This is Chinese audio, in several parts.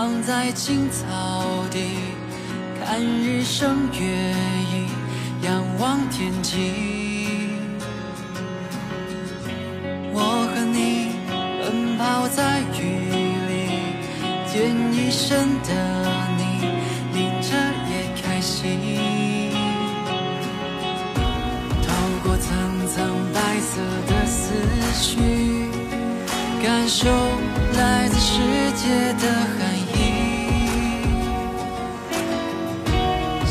躺在青草地，看日升月移，仰望天际。我和你奔跑在雨里，见一身的你，淋着也开心。透过层层白色的思绪，感受来自世界的含义。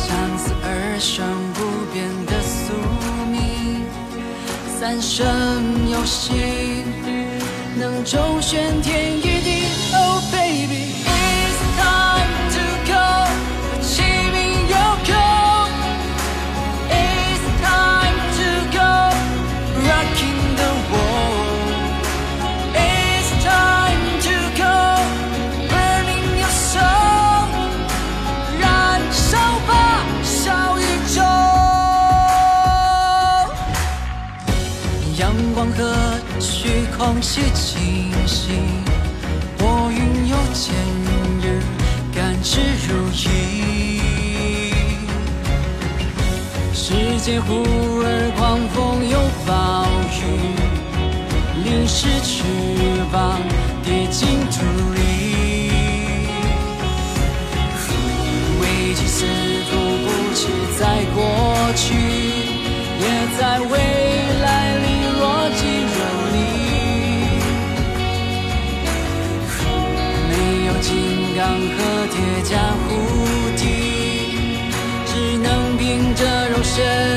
相思而生不变的宿命，三生有幸能周旋天阳光和虚空是清晰，拨云又见日，感知如一。世界忽而狂风又暴雨，淋湿翅膀，跌进土里。危机似乎不止在过去，也在未铁甲护体，只能凭着肉身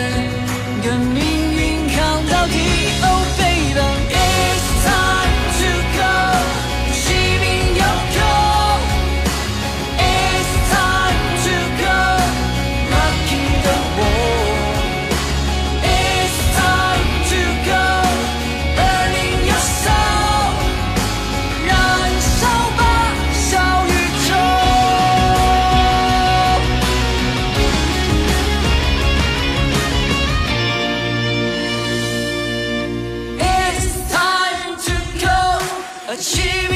achieve